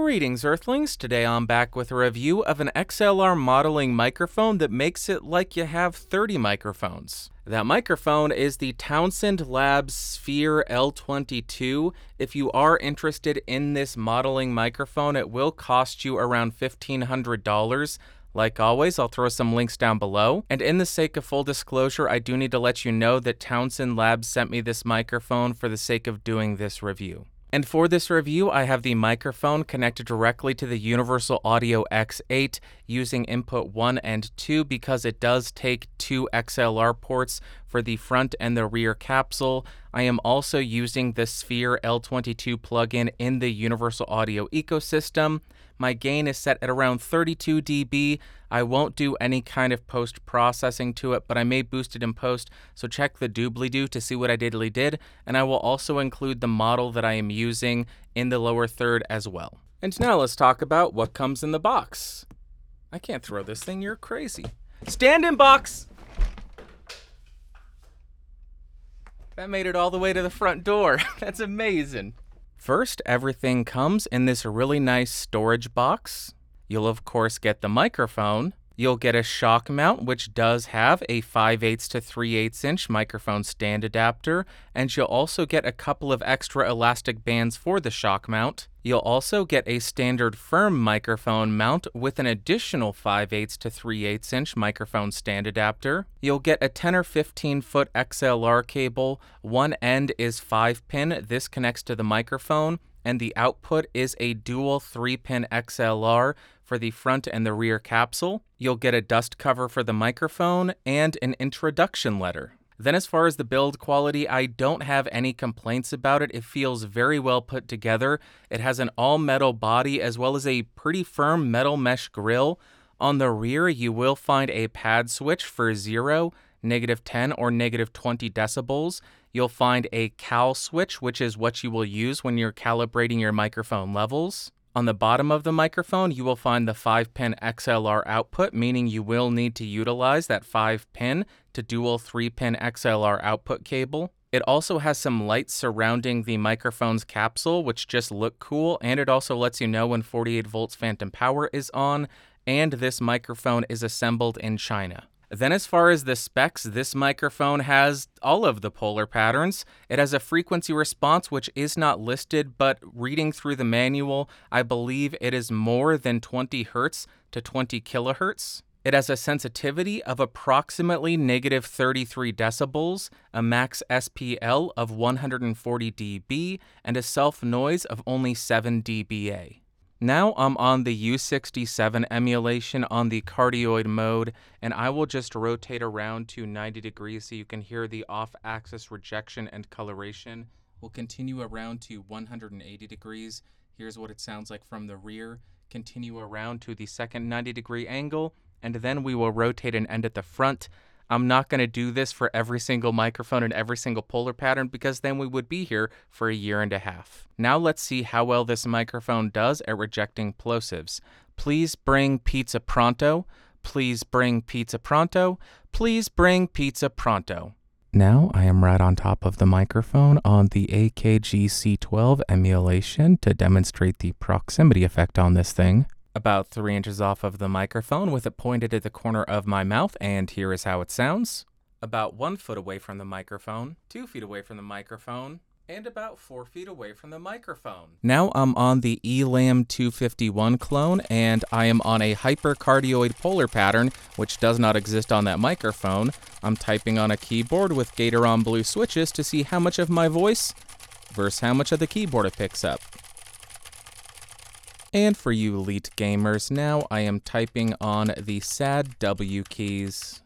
Greetings, Earthlings. Today I'm back with a review of an XLR modeling microphone that makes it like you have 30 microphones. That microphone is the Townsend Labs Sphere L22. If you are interested in this modeling microphone, it will cost you around $1,500. Like always, I'll throw some links down below. And in the sake of full disclosure, I do need to let you know that Townsend Labs sent me this microphone for the sake of doing this review. And for this review, I have the microphone connected directly to the Universal Audio X8 using input 1 and 2 because it does take two XLR ports for the front and the rear capsule. I am also using the Sphere L22 plugin in the Universal Audio ecosystem. My gain is set at around 32 dB. I won't do any kind of post processing to it, but I may boost it in post, so check the doobly doo to see what I diddly did, and I will also include the model that I am using in the lower third as well. And now let's talk about what comes in the box. I can't throw this thing, you're crazy. Stand in box! That made it all the way to the front door. That's amazing. First, everything comes in this really nice storage box. You'll, of course, get the microphone. You'll get a shock mount, which does have a 5 8 to 3 8 inch microphone stand adapter, and you'll also get a couple of extra elastic bands for the shock mount. You'll also get a standard firm microphone mount with an additional 5 8 to 3 8 inch microphone stand adapter. You'll get a 10 or 15 foot XLR cable. One end is 5 pin, this connects to the microphone, and the output is a dual 3 pin XLR for the front and the rear capsule. You'll get a dust cover for the microphone and an introduction letter. Then, as far as the build quality, I don't have any complaints about it. It feels very well put together. It has an all metal body as well as a pretty firm metal mesh grill. On the rear, you will find a pad switch for 0, negative 10, or negative 20 decibels. You'll find a cal switch, which is what you will use when you're calibrating your microphone levels. On the bottom of the microphone, you will find the 5 pin XLR output, meaning you will need to utilize that 5 pin to dual 3 pin XLR output cable. It also has some lights surrounding the microphone's capsule, which just look cool, and it also lets you know when 48 volts phantom power is on, and this microphone is assembled in China. Then, as far as the specs, this microphone has all of the polar patterns. It has a frequency response which is not listed, but reading through the manual, I believe it is more than 20 hertz to 20 kilohertz. It has a sensitivity of approximately negative 33 decibels, a max SPL of 140 dB, and a self noise of only 7 dBA. Now I'm on the U67 emulation on the cardioid mode, and I will just rotate around to 90 degrees so you can hear the off-axis rejection and coloration. We'll continue around to 180 degrees. Here's what it sounds like from the rear. Continue around to the second 90 degree angle, and then we will rotate and end at the front. I'm not going to do this for every single microphone and every single polar pattern because then we would be here for a year and a half. Now let's see how well this microphone does at rejecting plosives. Please bring pizza pronto. Please bring pizza pronto. Please bring pizza pronto. Now I am right on top of the microphone on the AKG C12 emulation to demonstrate the proximity effect on this thing about three inches off of the microphone with it pointed at the corner of my mouth, and here is how it sounds. About one foot away from the microphone, two feet away from the microphone, and about four feet away from the microphone. Now I'm on the Elam 251 clone, and I am on a hypercardioid polar pattern, which does not exist on that microphone. I'm typing on a keyboard with Gateron blue switches to see how much of my voice versus how much of the keyboard it picks up. And for you elite gamers, now I am typing on the sad W keys.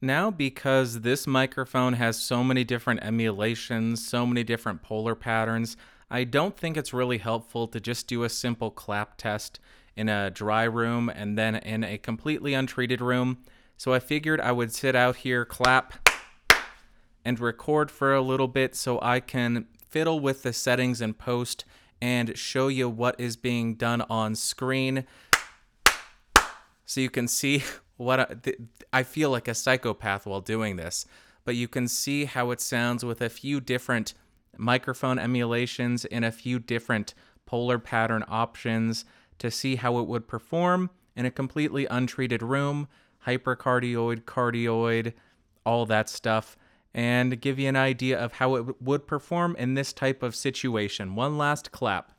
Now, because this microphone has so many different emulations, so many different polar patterns, I don't think it's really helpful to just do a simple clap test in a dry room and then in a completely untreated room. So I figured I would sit out here, clap, and record for a little bit so I can fiddle with the settings in post and show you what is being done on screen. So you can see what I, I feel like a psychopath while doing this but you can see how it sounds with a few different microphone emulations in a few different polar pattern options to see how it would perform in a completely untreated room, hypercardioid, cardioid, all that stuff, and give you an idea of how it would perform in this type of situation. One last clap.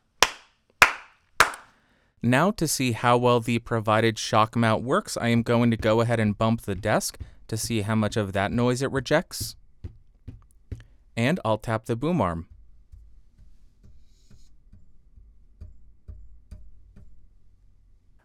Now to see how well the provided shock mount works, I am going to go ahead and bump the desk to see how much of that noise it rejects. And I'll tap the boom arm.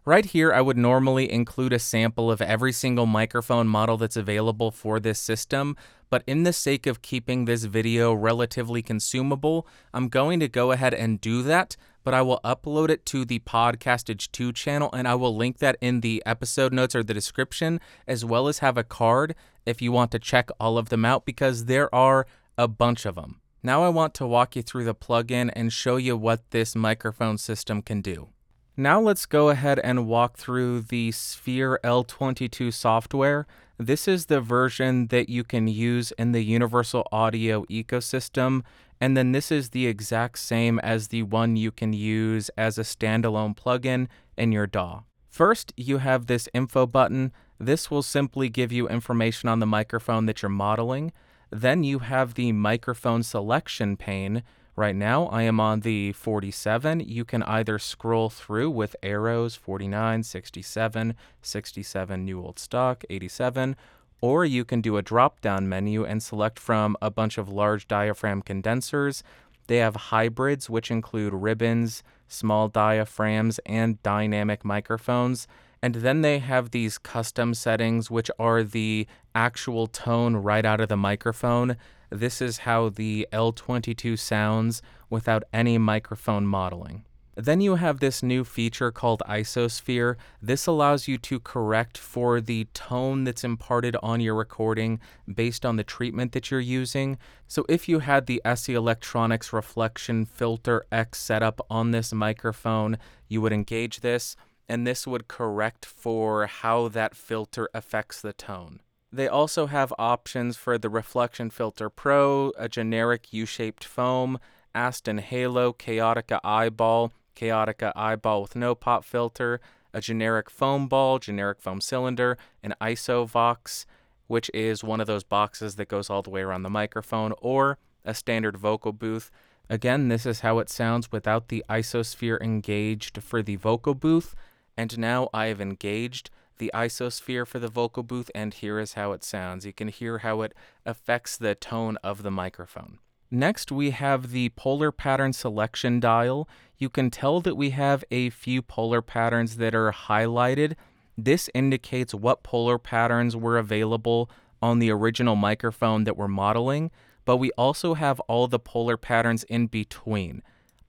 Right here, I would normally include a sample of every single microphone model that's available for this system, but in the sake of keeping this video relatively consumable, I'm going to go ahead and do that, but I will upload it to the Podcastage 2 channel and I will link that in the episode notes or the description, as well as have a card if you want to check all of them out because there are a bunch of them. Now I want to walk you through the plugin and show you what this microphone system can do. Now let's go ahead and walk through the Sphere L22 software. This is the version that you can use in the Universal Audio ecosystem, and then this is the exact same as the one you can use as a standalone plugin in your DAW. First, you have this info button. This will simply give you information on the microphone that you're modeling. Then you have the microphone selection pane, Right now, I am on the 47. You can either scroll through with arrows 49, 67, 67, new old stock, 87, or you can do a drop down menu and select from a bunch of large diaphragm condensers. They have hybrids, which include ribbons, small diaphragms, and dynamic microphones. And then they have these custom settings, which are the actual tone right out of the microphone. This is how the L22 sounds without any microphone modeling. Then you have this new feature called Isosphere. This allows you to correct for the tone that's imparted on your recording based on the treatment that you're using. So if you had the SE Electronics Reflection Filter X setup on this microphone, you would engage this, and this would correct for how that filter affects the tone. They also have options for the Reflection Filter Pro, a generic U shaped foam, Aston Halo, Kaotica Eyeball, Kaotica Eyeball with no pop filter, a generic foam ball, generic foam cylinder, an IsoVox, which is one of those boxes that goes all the way around the microphone, or a standard vocal booth. Again, this is how it sounds without the isosphere engaged for the vocal booth, and now I have engaged the isosphere for the vocal booth, and here is how it sounds. You can hear how it affects the tone of the microphone. Next, we have the polar pattern selection dial. You can tell that we have a few polar patterns that are highlighted. This indicates what polar patterns were available on the original microphone that we're modeling, but we also have all the polar patterns in between.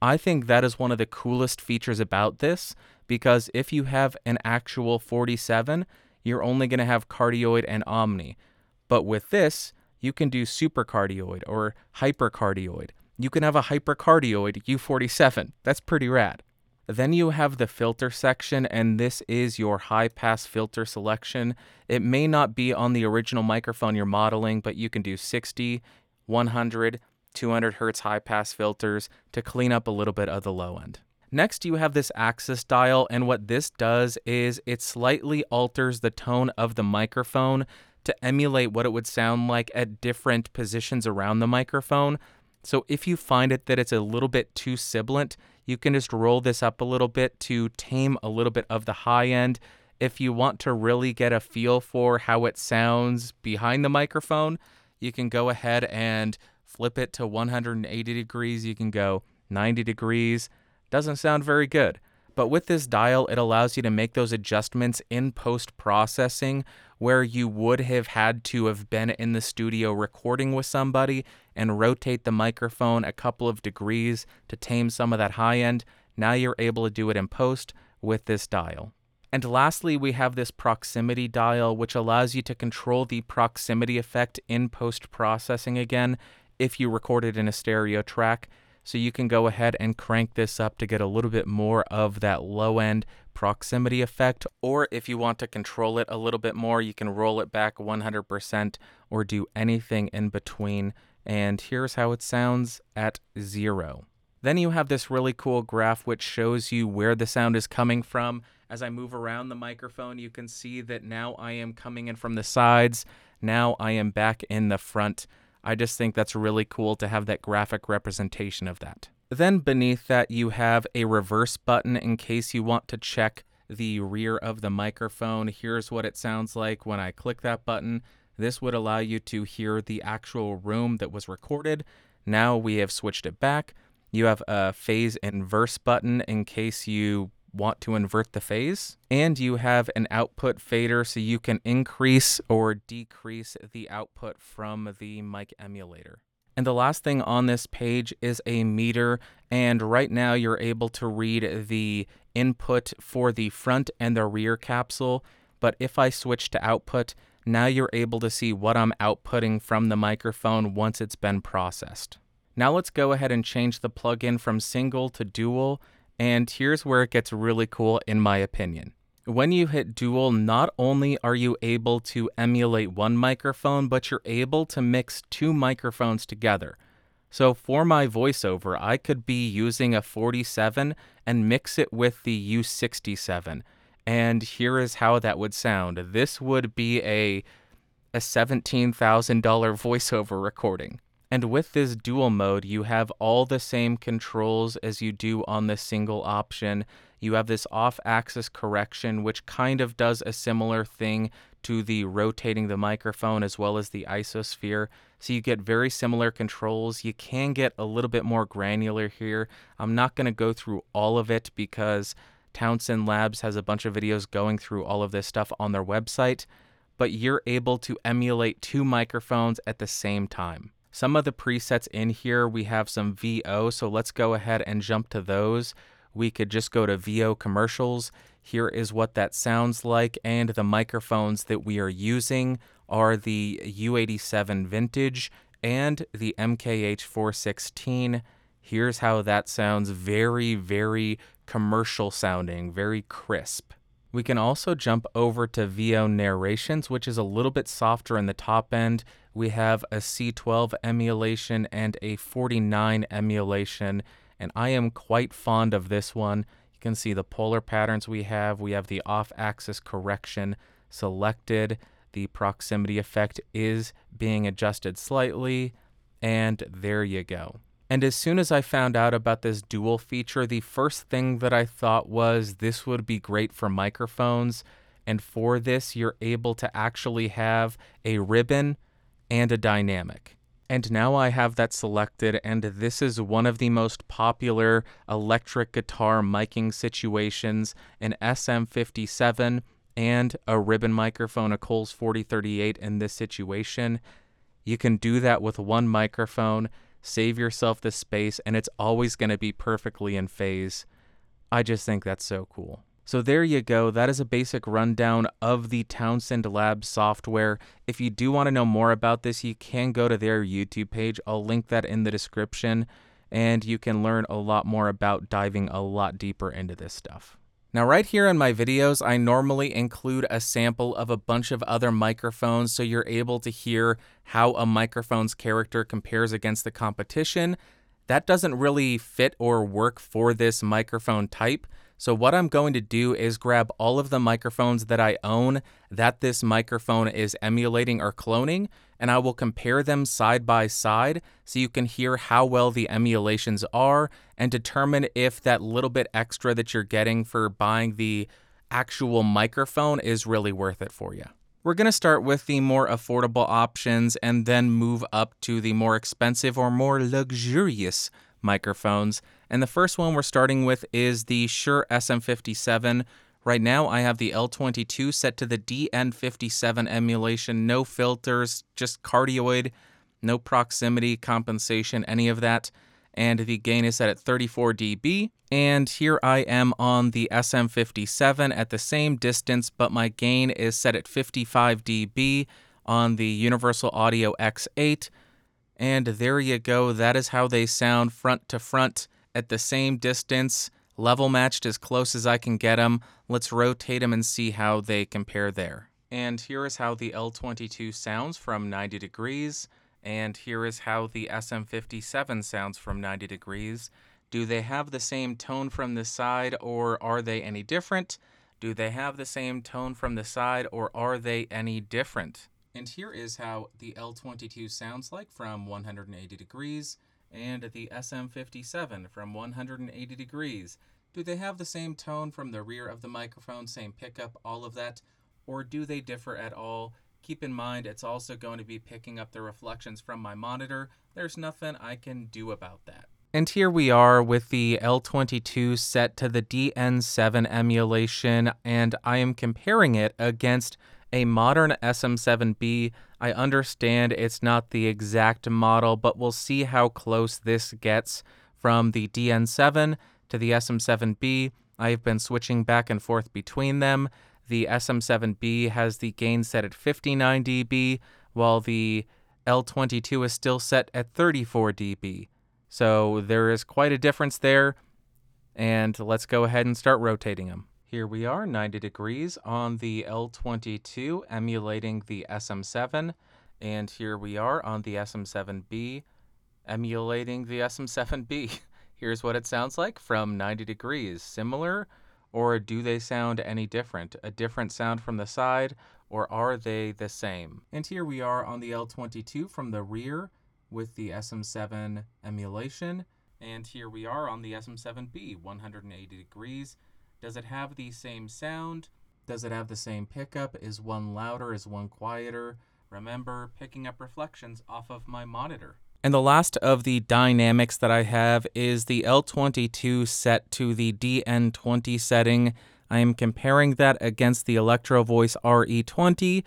I think that is one of the coolest features about this because if you have an actual 47, you're only going to have cardioid and omni. But with this, you can do supercardioid or hypercardioid. You can have a hypercardioid U47. That's pretty rad. Then you have the filter section, and this is your high pass filter selection. It may not be on the original microphone you're modeling, but you can do 60, 100, 200 hertz high pass filters to clean up a little bit of the low end. Next, you have this axis dial, and what this does is it slightly alters the tone of the microphone to emulate what it would sound like at different positions around the microphone. So if you find it that it's a little bit too sibilant, you can just roll this up a little bit to tame a little bit of the high end. If you want to really get a feel for how it sounds behind the microphone, you can go ahead and flip it to 180 degrees. You can go 90 degrees. Doesn't sound very good. But with this dial, it allows you to make those adjustments in post processing where you would have had to have been in the studio recording with somebody and rotate the microphone a couple of degrees to tame some of that high end. Now you're able to do it in post with this dial. And lastly, we have this proximity dial, which allows you to control the proximity effect in post processing again if you record it in a stereo track. So you can go ahead and crank this up to get a little bit more of that low end proximity effect. Or if you want to control it a little bit more, you can roll it back 100% or do anything in between and here's how it sounds at zero. Then you have this really cool graph which shows you where the sound is coming from. As I move around the microphone, you can see that now I am coming in from the sides. Now I am back in the front. I just think that's really cool to have that graphic representation of that. Then beneath that, you have a reverse button in case you want to check the rear of the microphone. Here's what it sounds like when I click that button. This would allow you to hear the actual room that was recorded. Now we have switched it back. You have a phase inverse button in case you want to invert the phase. And you have an output fader so you can increase or decrease the output from the mic emulator. And the last thing on this page is a meter. And right now you're able to read the input for the front and the rear capsule. But if I switch to output, now you're able to see what I'm outputting from the microphone once it's been processed. Now let's go ahead and change the plugin from single to dual. And here's where it gets really cool, in my opinion. When you hit dual, not only are you able to emulate one microphone, but you're able to mix two microphones together. So for my voiceover, I could be using a 47 and mix it with the U67. And here is how that would sound. This would be a a $17,000 voiceover recording. And with this dual mode, you have all the same controls as you do on the single option. You have this off axis correction, which kind of does a similar thing to the rotating the microphone as well as the isosphere. So you get very similar controls. You can get a little bit more granular here. I'm not going to go through all of it because Townsend Labs has a bunch of videos going through all of this stuff on their website, but you're able to emulate two microphones at the same time. Some of the presets in here, we have some VO, so let's go ahead and jump to those. We could just go to VO commercials. Here is what that sounds like, and the microphones that we are using are the U87 Vintage and the MKH 416. Here's how that sounds very, very commercial sounding, very crisp. We can also jump over to VO narrations, which is a little bit softer in the top end. We have a C12 emulation and a 49 emulation, and I am quite fond of this one. You can see the polar patterns we have. We have the off axis correction selected. The proximity effect is being adjusted slightly, and there you go. And as soon as I found out about this dual feature, the first thing that I thought was this would be great for microphones. And for this, you're able to actually have a ribbon and a dynamic. And now I have that selected, and this is one of the most popular electric guitar miking situations an SM57 and a ribbon microphone, a Coles 4038 in this situation. You can do that with one microphone save yourself the space, and it's always going to be perfectly in phase. I just think that's so cool. So there you go. That is a basic rundown of the Townsend Lab software. If you do want to know more about this, you can go to their YouTube page. I'll link that in the description, and you can learn a lot more about diving a lot deeper into this stuff. Now, right here in my videos, I normally include a sample of a bunch of other microphones so you're able to hear how a microphone's character compares against the competition. That doesn't really fit or work for this microphone type. So what I'm going to do is grab all of the microphones that I own that this microphone is emulating or cloning, and I will compare them side by side so you can hear how well the emulations are and determine if that little bit extra that you're getting for buying the actual microphone is really worth it for you. We're going to start with the more affordable options and then move up to the more expensive or more luxurious microphones. And the first one we're starting with is the Shure SM57. Right now, I have the L22 set to the DN57 emulation, no filters, just cardioid, no proximity compensation, any of that. And the gain is set at 34 dB. And here I am on the SM57 at the same distance, but my gain is set at 55 dB on the Universal Audio X8. And there you go. That is how they sound front to front at the same distance, level matched as close as I can get them. Let's rotate them and see how they compare there. And here is how the L22 sounds from 90 degrees. And here is how the SM57 sounds from 90 degrees. Do they have the same tone from the side or are they any different? Do they have the same tone from the side or are they any different? And here is how the L22 sounds like from 180 degrees and the SM57 from 180 degrees. Do they have the same tone from the rear of the microphone, same pickup, all of that? Or do they differ at all? Keep in mind, it's also going to be picking up the reflections from my monitor. There's nothing I can do about that. And here we are with the L22 set to the DN7 emulation, and I am comparing it against a modern SM7B. I understand it's not the exact model, but we'll see how close this gets from the DN7 to the SM7B. I've been switching back and forth between them. The SM7B has the gain set at 59 dB, while the L22 is still set at 34 dB. So there is quite a difference there. And let's go ahead and start rotating them. Here we are, 90 degrees on the L22, emulating the SM7. And here we are on the SM7B, emulating the SM7B. Here's what it sounds like from 90 degrees. Similar, or do they sound any different? A different sound from the side, or are they the same? And here we are on the L22 from the rear with the SM7 emulation. And here we are on the SM7B, 180 degrees. Does it have the same sound? Does it have the same pickup? Is one louder? Is one quieter? Remember, picking up reflections off of my monitor. And the last of the dynamics that I have is the L22 set to the DN20 setting. I am comparing that against the Electro Voice RE20.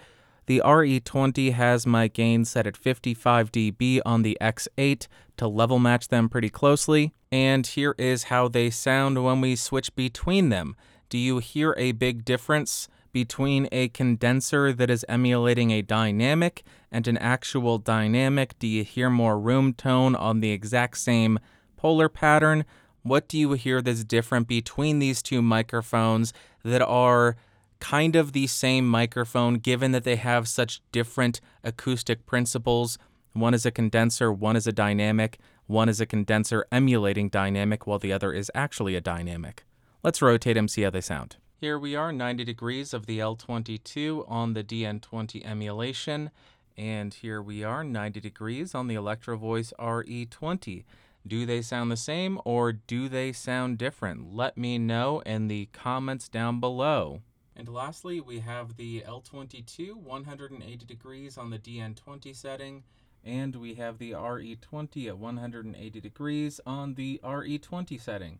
The RE20 has my gain set at 55 dB on the X8 to level match them pretty closely. And here is how they sound when we switch between them. Do you hear a big difference between a condenser that is emulating a dynamic and an actual dynamic? Do you hear more room tone on the exact same polar pattern? What do you hear that's different between these two microphones that are kind of the same microphone, given that they have such different acoustic principles. One is a condenser, one is a dynamic, one is a condenser emulating dynamic, while the other is actually a dynamic. Let's rotate them, see how they sound. Here we are, 90 degrees of the L22 on the DN20 emulation, and here we are, 90 degrees on the Electro Voice RE20. Do they sound the same or do they sound different? Let me know in the comments down below. And lastly, we have the L22 180 degrees on the DN20 setting, and we have the RE20 at 180 degrees on the RE20 setting.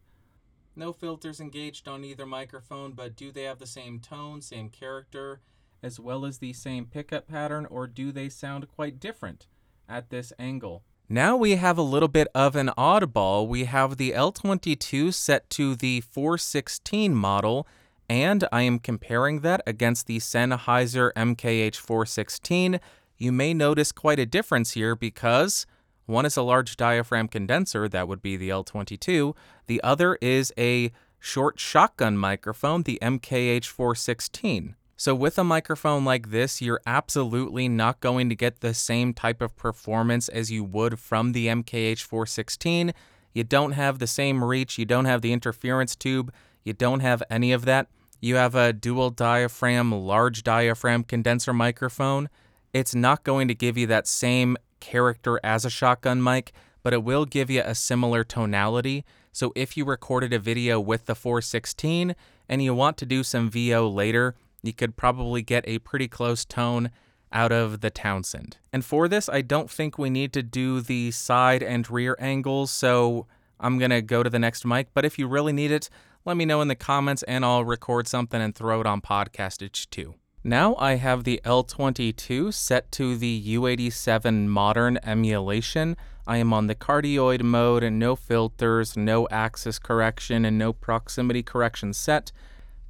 No filters engaged on either microphone, but do they have the same tone, same character, as well as the same pickup pattern, or do they sound quite different at this angle? Now we have a little bit of an oddball. We have the L22 set to the 416 model and I am comparing that against the Sennheiser MKH416. You may notice quite a difference here because one is a large diaphragm condenser, that would be the L22. The other is a short shotgun microphone, the MKH416. So, with a microphone like this, you're absolutely not going to get the same type of performance as you would from the MKH416. You don't have the same reach, you don't have the interference tube, you don't have any of that. You have a dual diaphragm, large diaphragm condenser microphone. It's not going to give you that same character as a shotgun mic, but it will give you a similar tonality. So if you recorded a video with the 416 and you want to do some VO later, you could probably get a pretty close tone out of the Townsend. And for this, I don't think we need to do the side and rear angles, so I'm to go to the next mic. But if you really need it, let me know in the comments and I'll record something and throw it on Podcastage too. Now I have the L22 set to the U87 Modern emulation. I am on the cardioid mode and no filters, no axis correction, and no proximity correction set.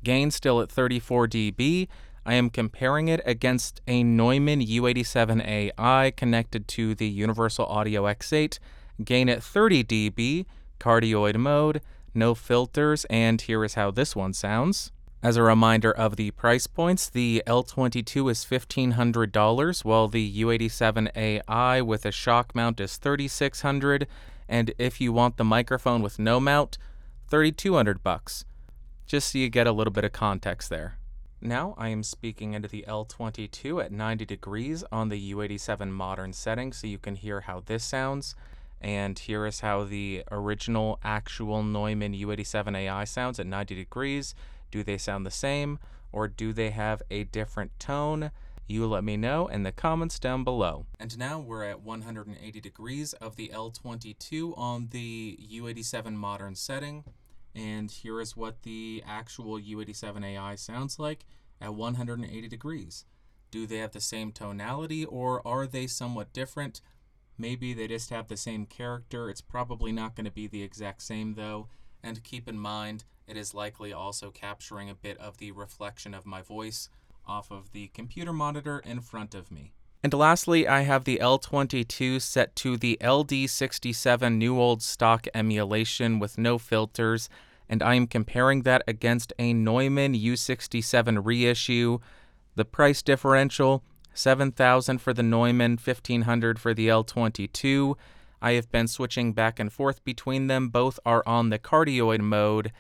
Gain still at 34 dB. I am comparing it against a Neumann U87AI connected to the Universal Audio X8. Gain at 30 dB, cardioid mode, no filters, and here is how this one sounds. As a reminder of the price points, the L22 is $1,500, while the U87AI with a shock mount is $3,600, and if you want the microphone with no mount, 3200 bucks. Just so you get a little bit of context there. Now I am speaking into the L22 at 90 degrees on the U87 modern setting so you can hear how this sounds. And here is how the original actual Neumann U87AI sounds at 90 degrees. Do they sound the same or do they have a different tone? You let me know in the comments down below. And now we're at 180 degrees of the L22 on the U87 modern setting. And here is what the actual U87AI sounds like at 180 degrees. Do they have the same tonality or are they somewhat different? Maybe they just have the same character. It's probably not going to be the exact same though. And keep in mind, it is likely also capturing a bit of the reflection of my voice off of the computer monitor in front of me. And lastly, I have the L22 set to the LD67 new old stock emulation with no filters, and I am comparing that against a Neumann U67 reissue. The price differential 7000 for the Neumann, 1500 for the L22. I have been switching back and forth between them. Both are on the cardioid mode,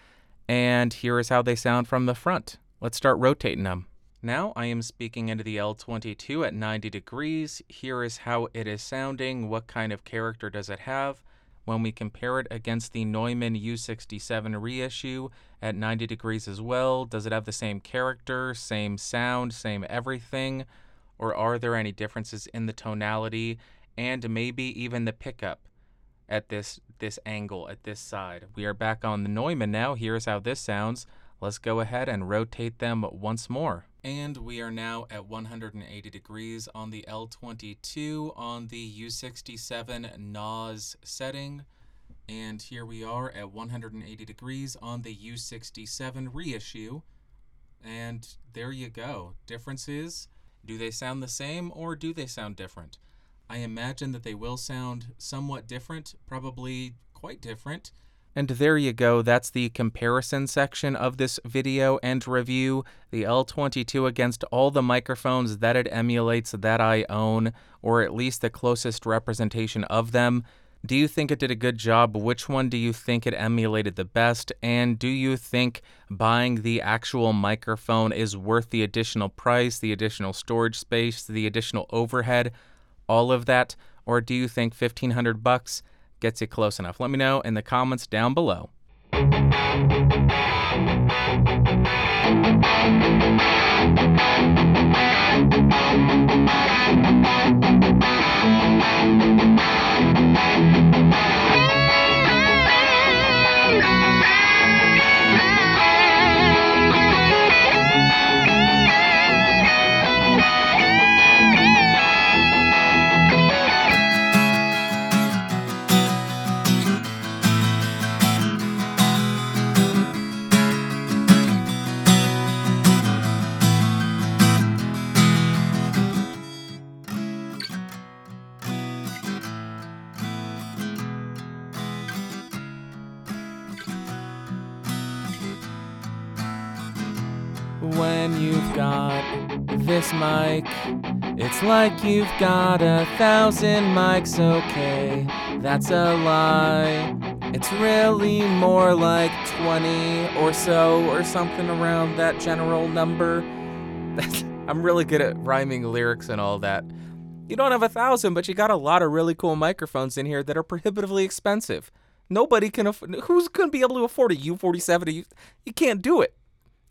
and here is how they sound from the front. Let's start rotating them. Now I am speaking into the L22 at 90 degrees. Here is how it is sounding. What kind of character does it have? When we compare it against the Neumann U67 reissue at 90 degrees as well, does it have the same character, same sound, same everything? Or are there any differences in the tonality and maybe even the pickup at this this angle at this side? We are back on the Neumann now. Here's how this sounds. Let's go ahead and rotate them once more. And we are now at 180 degrees on the L22 on the U67 NOS setting. And here we are at 180 degrees on the U67 reissue. And there you go. Differences do they sound the same or do they sound different? I imagine that they will sound somewhat different, probably quite different. And there you go, that's the comparison section of this video and review. The L22 against all the microphones that it emulates that I own, or at least the closest representation of them. Do you think it did a good job? Which one do you think it emulated the best? And do you think buying the actual microphone is worth the additional price, the additional storage space, the additional overhead, all of that? Or do you think 1500 bucks gets you close enough? Let me know in the comments down below. When you've got this mic. It's like you've got a thousand mics, okay? That's a lie. It's really more like 20 or so, or something around that general number. I'm really good at rhyming lyrics and all that. You don't have a thousand, but you got a lot of really cool microphones in here that are prohibitively expensive. Nobody can afford. Who's to be able to afford a U47? You, you can't do it.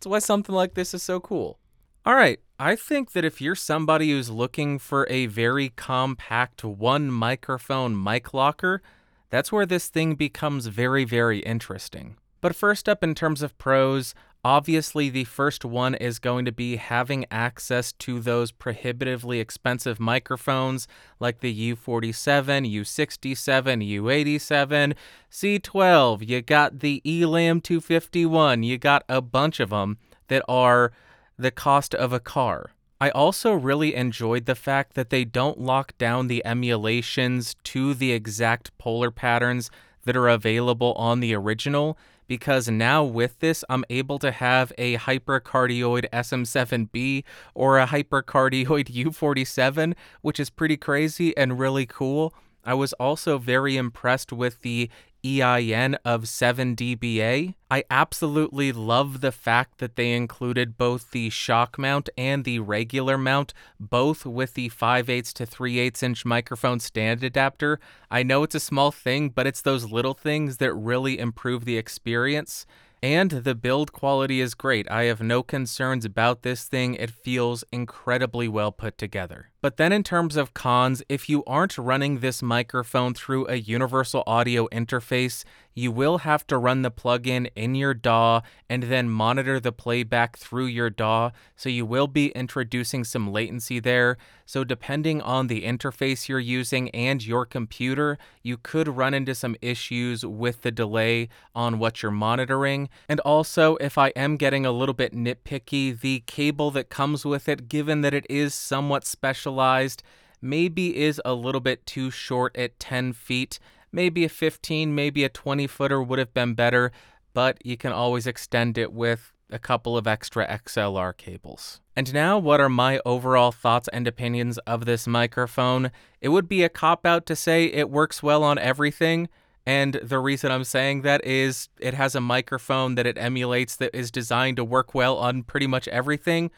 That's why something like this is so cool. All right, I think that if you're somebody who's looking for a very compact one microphone mic locker, that's where this thing becomes very, very interesting. But first up, in terms of pros, obviously the first one is going to be having access to those prohibitively expensive microphones like the U47, U67, U87, C12. You got the Elam 251. You got a bunch of them that are the cost of a car. I also really enjoyed the fact that they don't lock down the emulations to the exact polar patterns that are available on the original because now with this, I'm able to have a hypercardioid SM7B or a hypercardioid U47, which is pretty crazy and really cool. I was also very impressed with the EIN of 7dBA. I absolutely love the fact that they included both the shock mount and the regular mount, both with the 5 8 to 3 8 inch microphone stand adapter. I know it's a small thing, but it's those little things that really improve the experience. And the build quality is great. I have no concerns about this thing. It feels incredibly well put together. But then, in terms of cons, if you aren't running this microphone through a universal audio interface, you will have to run the plugin in your DAW and then monitor the playback through your DAW. So, you will be introducing some latency there. So, depending on the interface you're using and your computer, you could run into some issues with the delay on what you're monitoring. And also, if I am getting a little bit nitpicky, the cable that comes with it, given that it is somewhat special specialized, maybe is a little bit too short at 10 feet. Maybe a 15, maybe a 20 footer would have been better, but you can always extend it with a couple of extra XLR cables. And now, what are my overall thoughts and opinions of this microphone? It would be a cop out to say it works well on everything. And the reason I'm saying that is it has a microphone that it emulates that is designed to work well on pretty much everything.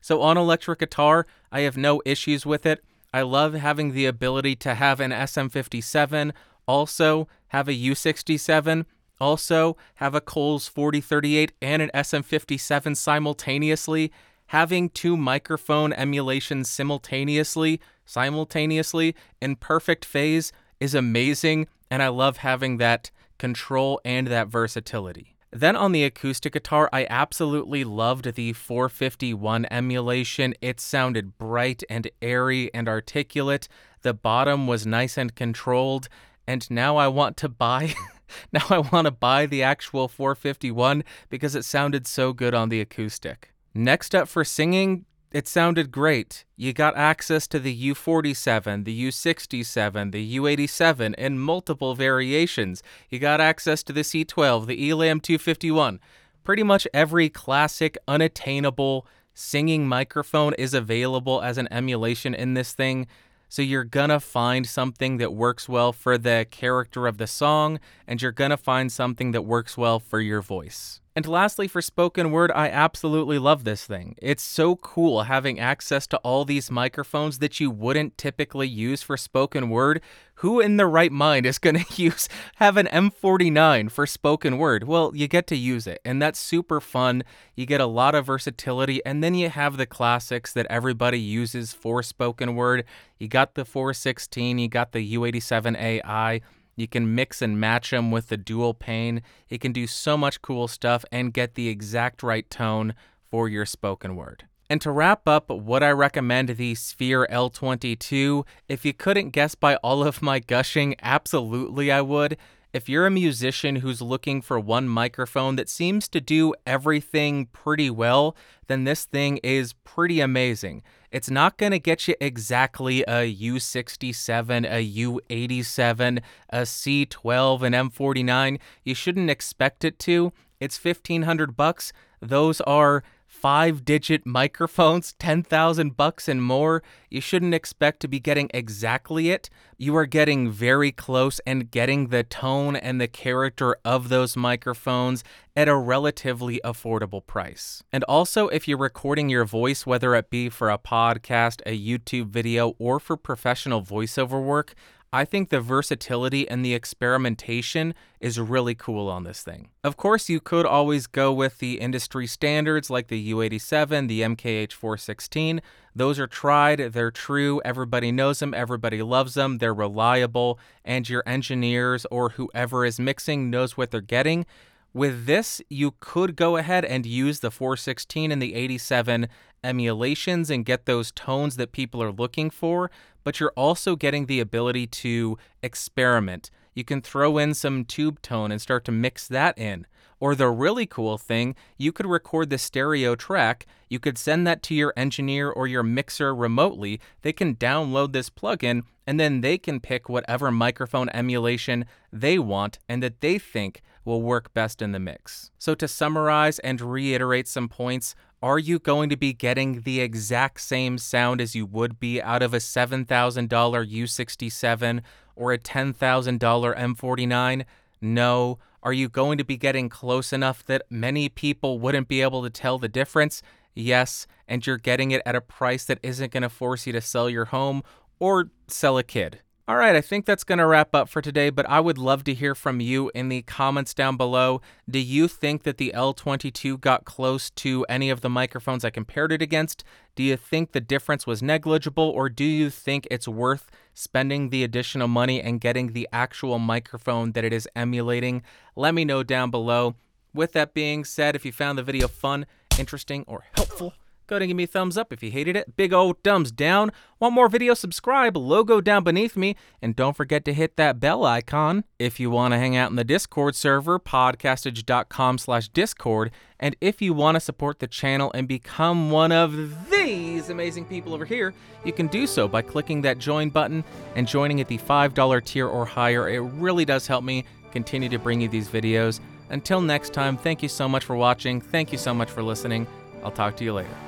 So on electric guitar, I have no issues with it. I love having the ability to have an SM57, also have a U67, also have a Coles 4038 and an SM57 simultaneously. Having two microphone emulations simultaneously, simultaneously in perfect phase is amazing, and I love having that control and that versatility. Then on the acoustic guitar, I absolutely loved the 451 emulation. It sounded bright and airy and articulate. The bottom was nice and controlled. And now I want to buy. now I want to buy the actual 451 because it sounded so good on the acoustic. Next up for singing, it sounded great. You got access to the U47, the U67, the U87 in multiple variations. You got access to the C12, the Elam 251. Pretty much every classic, unattainable singing microphone is available as an emulation in this thing. So you're gonna find something that works well for the character of the song, and you're gonna find something that works well for your voice. And lastly, for spoken word, I absolutely love this thing. It's so cool having access to all these microphones that you wouldn't typically use for spoken word. Who in their right mind is going to use have an M49 for spoken word? Well, you get to use it, and that's super fun. You get a lot of versatility, and then you have the classics that everybody uses for spoken word. You got the 416, you got the U87AI. You can mix and match them with the dual pane. It can do so much cool stuff and get the exact right tone for your spoken word. And to wrap up, what I recommend the Sphere L22. If you couldn't guess by all of my gushing, absolutely I would. If you're a musician who's looking for one microphone that seems to do everything pretty well, then this thing is pretty amazing. It's not going to get you exactly a U67, a U87, a C12, an M49. You shouldn't expect it to. It's 1500 bucks. Those are five digit microphones, 10,000 bucks and more, you shouldn't expect to be getting exactly it. You are getting very close and getting the tone and the character of those microphones at a relatively affordable price. And also, if you're recording your voice, whether it be for a podcast, a YouTube video, or for professional voiceover work, I think the versatility and the experimentation is really cool on this thing. Of course, you could always go with the industry standards like the U87, the MKH 416. Those are tried, they're true, everybody knows them, everybody loves them, they're reliable, and your engineers or whoever is mixing knows what they're getting. With this, you could go ahead and use the 416 and the 87 emulations and get those tones that people are looking for, but you're also getting the ability to experiment you can throw in some tube tone and start to mix that in. Or the really cool thing, you could record the stereo track, you could send that to your engineer or your mixer remotely. They can download this plugin and then they can pick whatever microphone emulation they want and that they think will work best in the mix. So, to summarize and reiterate some points, are you going to be getting the exact same sound as you would be out of a $7,000 U67 or a $10,000 M49? No. Are you going to be getting close enough that many people wouldn't be able to tell the difference? Yes. And you're getting it at a price that isn't going to force you to sell your home or sell a kid. All right, I think that's going to wrap up for today, but I would love to hear from you in the comments down below. Do you think that the L22 got close to any of the microphones I compared it against? Do you think the difference was negligible, or do you think it's worth spending the additional money and getting the actual microphone that it is emulating? Let me know down below. With that being said, if you found the video fun, interesting, or helpful, Go ahead and give me a thumbs up if you hated it. Big old thumbs down. Want more videos? Subscribe. Logo down beneath me. And don't forget to hit that bell icon. If you want to hang out in the Discord server, podcastage.com slash Discord. And if you want to support the channel and become one of these amazing people over here, you can do so by clicking that join button and joining at the $5 tier or higher. It really does help me continue to bring you these videos. Until next time, thank you so much for watching. Thank you so much for listening. I'll talk to you later.